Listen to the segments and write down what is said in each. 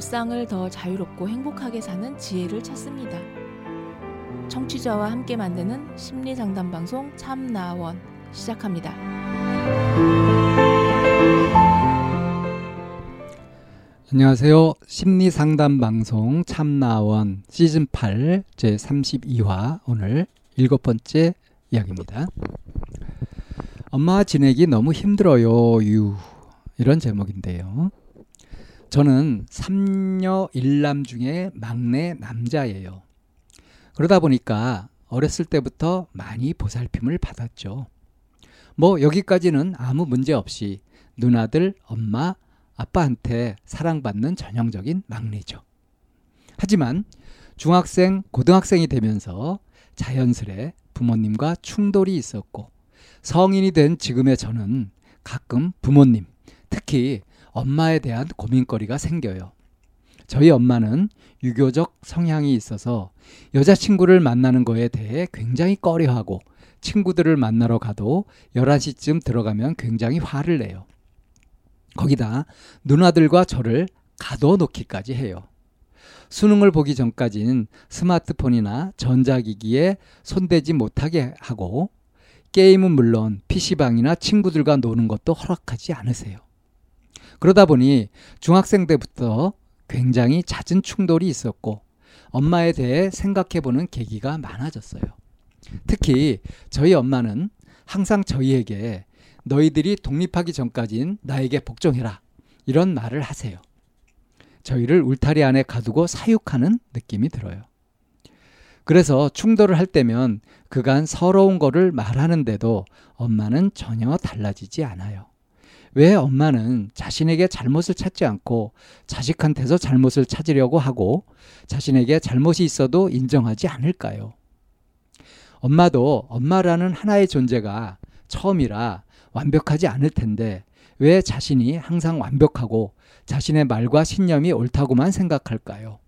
일상을 더 자유롭고 행복하게 사는 지혜를 찾습니다. 청취자와 함께 만드는 심리 상담 방송 참나원 시작합니다. 안녕하세요. 심리 상담 방송 참나원 시즌 8 제 32화 오늘 일곱 번째 이야기입니다. 엄마 지내기 너무 힘들어요. 유 이런 제목인데요. 저는 3녀 1남 중에 막내 남자예요. 그러다 보니까 어렸을 때부터 많이 보살핌을 받았죠. 뭐 여기까지는 아무 문제 없이 누나들, 엄마, 아빠한테 사랑받는 전형적인 막내죠. 하지만 중학생, 고등학생이 되면서 자연스레 부모님과 충돌이 있었고 성인이 된 지금의 저는 가끔 부모님, 특히 엄마에 대한 고민거리가 생겨요. 저희 엄마는 유교적 성향이 있어서 여자친구를 만나는 거에 대해 굉장히 꺼려하고 친구들을 만나러 가도 11시쯤 들어가면 굉장히 화를 내요. 거기다 누나들과 저를 가둬놓기까지 해요. 수능을 보기 전까지는 스마트폰이나 전자기기에 손대지 못하게 하고 게임은 물론 PC방이나 친구들과 노는 것도 허락하지 않으세요. 그러다 보니 중학생 때부터 굉장히 잦은 충돌이 있었고 엄마에 대해 생각해 보는 계기가 많아졌어요. 특히 저희 엄마는 항상 저희에게 너희들이 독립하기 전까진 나에게 복종해라. 이런 말을 하세요. 저희를 울타리 안에 가두고 사육하는 느낌이 들어요. 그래서 충돌을 할 때면 그간 서러운 거를 말하는데도 엄마는 전혀 달라지지 않아요. 왜 엄마는 자신에게 잘못을 찾지 않고 자식한테서 잘못을 찾으려고 하고 자신에게 잘못이 있어도 인정하지 않을까요? 엄마도 엄마라는 하나의 존재가 처음이라 완벽하지 않을 텐데 왜 자신이 항상 완벽하고 자신의 말과 신념이 옳다고만 생각할까요?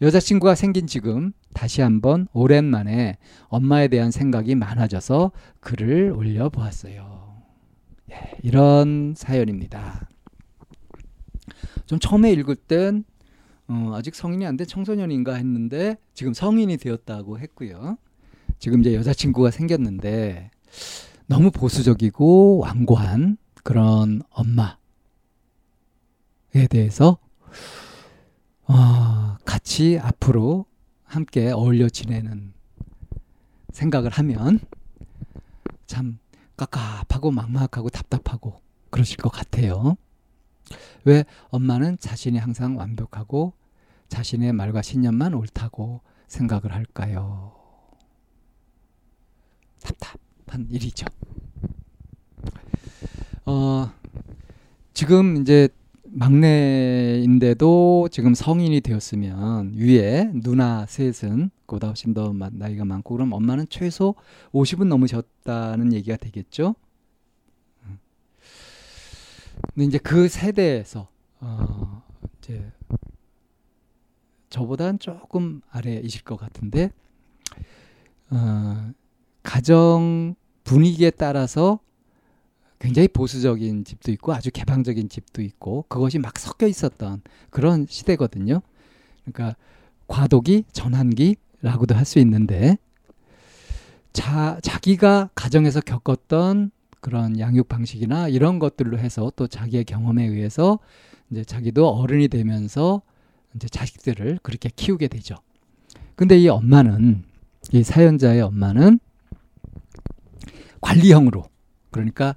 여자친구가 생긴 지금 다시 한번 오랜만에 엄마에 대한 생각이 많아져서 글을 올려보았어요. 예, 이런 사연입니다. 좀 처음에 읽을 땐 어, 아직 성인이 안 된 청소년인가 했는데 지금 성인이 되었다고 했고요. 지금 이제 여자친구가 생겼는데 너무 보수적이고 완고한 그런 엄마에 대해서 어, 같이 앞으로 함께 어울려 지내는 생각을 하면 참 깝깝하고 막막하고 답답하고 그러실 것 같아요. 왜 엄마는 자신이 항상 완벽하고 자신의 말과 신념만 옳다고 생각을 할까요? 답답한 일이죠. 어, 지금 이제 막내인데도 지금 성인이 되었으면 위에 누나 셋은 그보다 훨씬 더 나이가 많고 그럼 엄마는 최소 50은 넘으셨다는 얘기가 되겠죠. 근데 이제 그 세대에서 어 이제 저보단 조금 아래이실 것 같은데 어 가정 분위기에 따라서 굉장히 보수적인 집도 있고 아주 개방적인 집도 있고 그것이 막 섞여 있었던 그런 시대거든요. 그러니까 과도기, 전환기라고도 할 수 있는데 자, 자기가 가정에서 겪었던 그런 양육 방식이나 이런 것들로 해서 또 자기의 경험에 의해서 이제 자기도 어른이 되면서 이제 자식들을 그렇게 키우게 되죠. 근데 이 엄마는 이 사연자의 엄마는 관리형으로 그러니까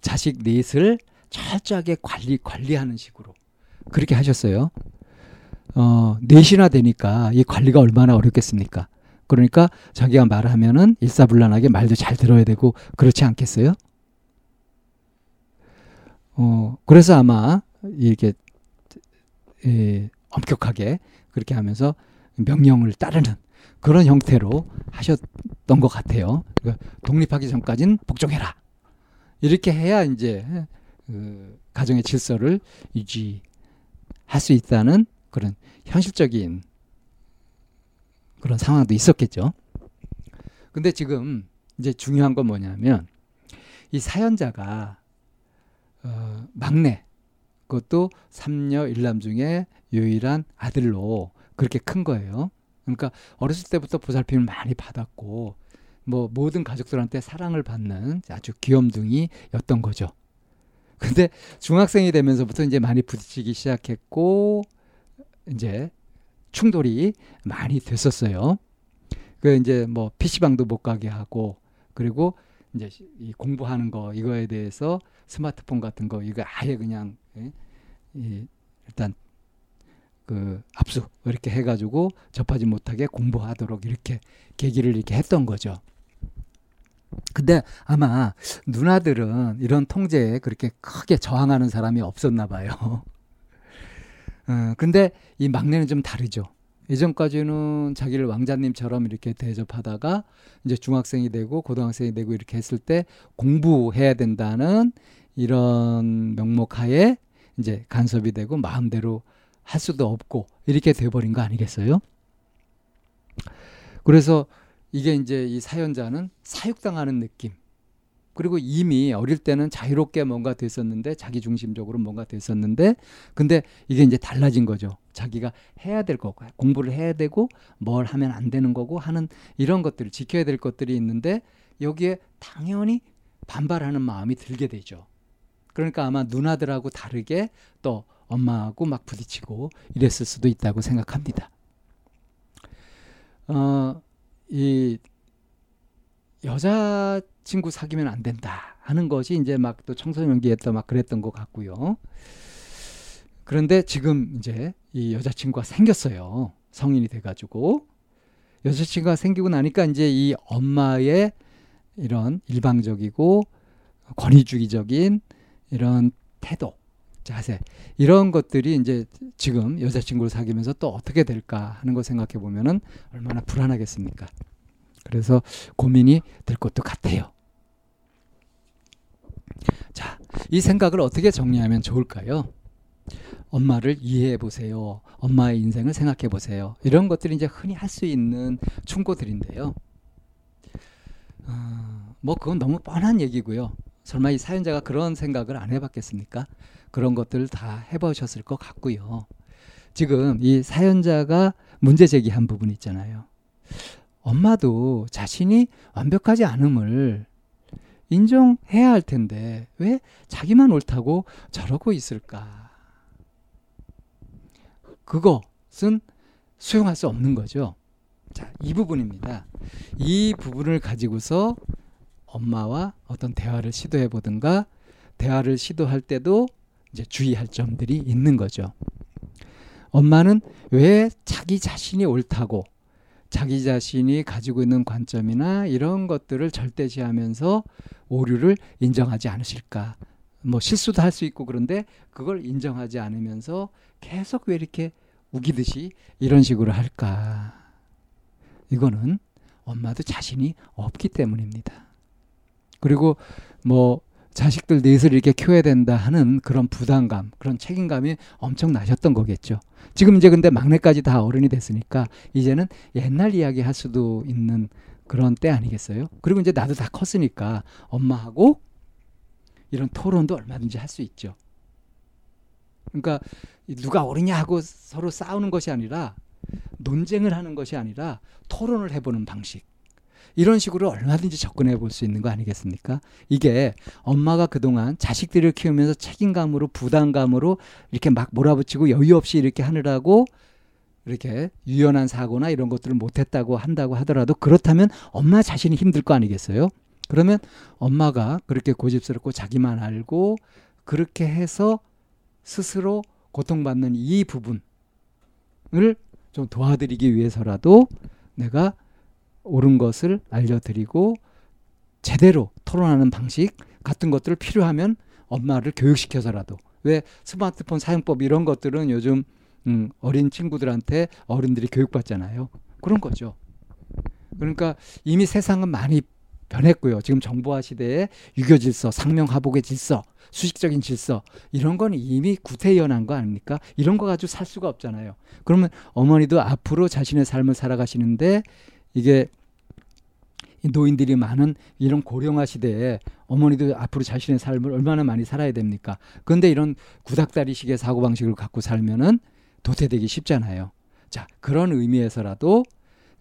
자식 넷을 철저하게 관리 관리하는 식으로 그렇게 하셨어요. 어, 넷이나 되니까 이 관리가 얼마나 어렵겠습니까? 그러니까 자기가 말하면은 일사불란하게 말도 잘 들어야 되고 그렇지 않겠어요? 어, 그래서 아마 이렇게 예, 엄격하게 그렇게 하면서 명령을 따르는 그런 형태로 하셨던 것 같아요. 그러니까 독립하기 전까지는 복종해라. 이렇게 해야 이제 그 가정의 질서를 유지할 수 있다는 그런 현실적인 그런 상황도 있었겠죠. 근데 지금 이제 중요한 건 뭐냐면 이 사연자가 어, 막내 그것도 삼녀 일남 중에 유일한 아들로 그렇게 큰 거예요. 그러니까 어렸을 때부터 보살핌을 많이 받았고 뭐 모든 가족들한테 사랑을 받는 아주 귀염둥이였던 거죠. 근데 중학생이 되면서부터 이제 많이 부딪히기 시작했고 이제 충돌이 많이 됐었어요. 그 이제 뭐 PC방도 못 가게 하고 그리고 이제 이 공부하는 거 이거에 대해서 스마트폰 같은 거 이거 아예 그냥 예? 이 일단 그 압수 이렇게 해가지고 접하지 못하게 공부하도록 이렇게 계기를 이렇게 했던 거죠. 근데 아마 누나들은 이런 통제에 그렇게 크게 저항하는 사람이 없었나 봐요. 어, 근데 이 막내는 좀 다르죠. 예전까지는 자기를 왕자님처럼 이렇게 대접하다가 이제 중학생이 되고 고등학생이 되고 이렇게 했을 때 공부해야 된다는 이런 명목하에 이제 간섭이 되고 마음대로 할 수도 없고 이렇게 돼버린 거 아니겠어요? 그래서 이게 이제 이 사연자는 사육당하는 느낌. 그리고 이미 어릴 때는 자유롭게 뭔가 됐었는데 자기 중심적으로 뭔가 됐었는데 근데 이게 이제 달라진 거죠. 자기가 해야 될 거고 공부를 해야 되고 뭘 하면 안 되는 거고 하는 이런 것들을 지켜야 될 것들이 있는데 여기에 당연히 반발하는 마음이 들게 되죠. 그러니까 아마 누나들하고 다르게 또 엄마하고 막 부딪히고 이랬을 수도 있다고 생각합니다. 어, 이 여자 친구 사귀면 안 된다 하는 것이 이제 막 또 청소년기에 또 막 그랬던 것 같고요. 그런데 지금 이제 이 여자친구가 생겼어요. 성인이 돼가지고. 여자친구가 생기고 나니까 이제 이 엄마의 이런 일방적이고 권위주의적인 이런 태도, 자세 이런 것들이 이제 지금 여자친구를 사귀면서 또 어떻게 될까 하는 거 생각해 보면은 얼마나 불안하겠습니까? 그래서 고민이 될 것도 같아요. 자, 이 생각을 어떻게 정리하면 좋을까요? 엄마를 이해해 보세요. 엄마의 인생을 생각해 보세요. 이런 것들이 이제 흔히 할 수 있는 충고들인데요. 어, 뭐 그건 너무 뻔한 얘기고요. 설마 이 사연자가 그런 생각을 안 해봤겠습니까? 그런 것들을 다 해보셨을 것 같고요. 지금 이 사연자가 문제 제기한 부분 있잖아요. 엄마도 자신이 완벽하지 않음을 인정해야 할 텐데 왜 자기만 옳다고 저러고 있을까? 그것은 수용할 수 없는 거죠. 자, 이 부분입니다. 이 부분을 가지고서 엄마와 어떤 대화를 시도해 보든가 대화를 시도할 때도 이제 주의할 점들이 있는 거죠. 엄마는 왜 자기 자신이 옳다고 자기 자신이 가지고 있는 관점이나 이런 것들을 절대시하면서 오류를 인정하지 않으실까? 뭐 실수도 할 수 있고 그런데 그걸 인정하지 않으면서 계속 왜 이렇게 우기듯이 이런 식으로 할까? 이거는 엄마도 자신이 없기 때문입니다. 그리고 뭐 자식들 넷을 이렇게 키워야 된다 하는 그런 부담감, 그런 책임감이 엄청 나셨던 거겠죠. 지금 이제 근데 막내까지 다 어른이 됐으니까 이제는 옛날 이야기 할 수도 있는 그런 때 아니겠어요? 그리고 이제 나도 다 컸으니까 엄마하고 이런 토론도 얼마든지 할 수 있죠. 그러니까 누가 옳으냐 하고 서로 싸우는 것이 아니라 논쟁을 하는 것이 아니라 토론을 해보는 방식. 이런 식으로 얼마든지 접근해 볼 수 있는 거 아니겠습니까? 이게 엄마가 그동안 자식들을 키우면서 책임감으로 부담감으로 이렇게 막 몰아붙이고 여유 없이 이렇게 하느라고 이렇게 유연한 사고나 이런 것들을 못했다고 한다고 하더라도 그렇다면 엄마 자신이 힘들 거 아니겠어요? 그러면 엄마가 그렇게 고집스럽고 자기만 알고 그렇게 해서 스스로 고통받는 이 부분을 좀 도와드리기 위해서라도 내가 옳은 것을 알려드리고 제대로 토론하는 방식 같은 것들을 필요하면 엄마를 교육시켜서라도 왜 스마트폰 사용법 이런 것들은 요즘 음, 어린 친구들한테 어른들이 교육받잖아요. 그런 거죠. 그러니까 이미 세상은 많이 변했고요. 지금 정보화 시대에 유교 질서, 상명하복의 질서, 수식적인 질서 이런 건 이미 구태연한 거 아닙니까? 이런 거 가지고 살 수가 없잖아요. 그러면 어머니도 앞으로 자신의 삶을 살아가시는데 이게 노인들이 많은 이런 고령화 시대에 어머니도 앞으로 자신의 삶을 얼마나 많이 살아야 됩니까? 그런데 이런 구닥다리식의 사고 방식을 갖고 살면은 도태되기 쉽잖아요. 자, 그런 의미에서라도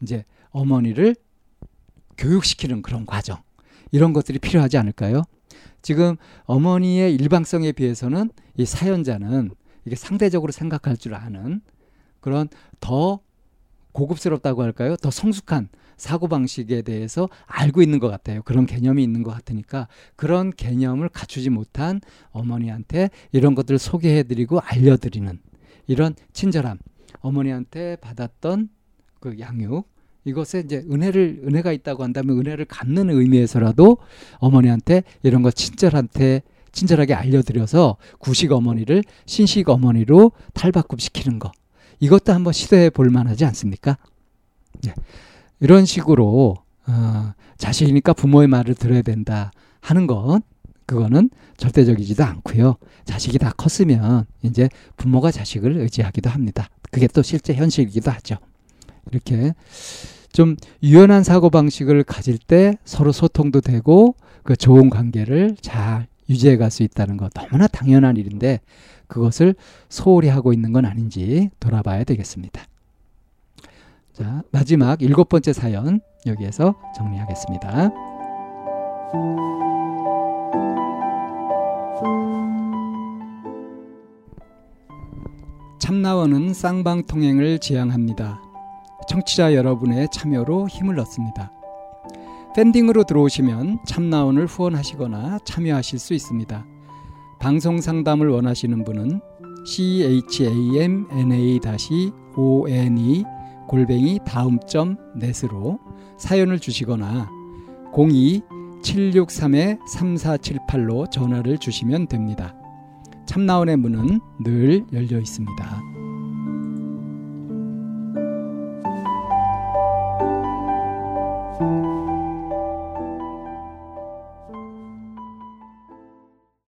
이제 어머니를 교육시키는 그런 과정. 이런 것들이 필요하지 않을까요? 지금 어머니의 일방성에 비해서는 이 사연자는 이게 상대적으로 생각할 줄 아는 그런 더 고급스럽다고 할까요? 더 성숙한 사고방식에 대해서 알고 있는 것 같아요. 그런 개념이 있는 것 같으니까 그런 개념을 갖추지 못한 어머니한테 이런 것들을 소개해드리고 알려드리는 이런 친절함. 어머니한테 받았던 그 양육, 이것에 이제 은혜를 은혜가 있다고 한다면 은혜를 갚는 의미에서라도 어머니한테 이런 거 친절한테 친절하게 알려드려서 구식 어머니를 신식 어머니로 탈바꿈시키는 거 이것도 한번 시도해 볼 만하지 않습니까? 네. 이런 식으로 어, 자식이니까 부모의 말을 들어야 된다 하는 건 그거는 절대적이지도 않고요. 자식이 다 컸으면 이제 부모가 자식을 의지하기도 합니다. 그게 또 실제 현실이기도 하죠. 이렇게 좀 유연한 사고 방식을 가질 때 서로 소통도 되고 그 좋은 관계를 잘 유지해 갈 수 있다는 것 너무나 당연한 일인데 그것을 소홀히 하고 있는 건 아닌지 돌아봐야 되겠습니다. 자, 마지막 일곱 번째 사연 여기에서 정리하겠습니다. 참나원은 쌍방통행을 지향합니다. 청취자 여러분의 참여로 힘을 얻습니다. 팬딩으로 들어오시면 참나원을 후원하시거나 참여하실 수 있습니다. 방송 상담을 원하시는 분은 chamna-one 골뱅이 다음 점 넷으로 사연을 주시거나 02-763-3478로 전화를 주시면 됩니다. 참나원의 문은 늘 열려 있습니다.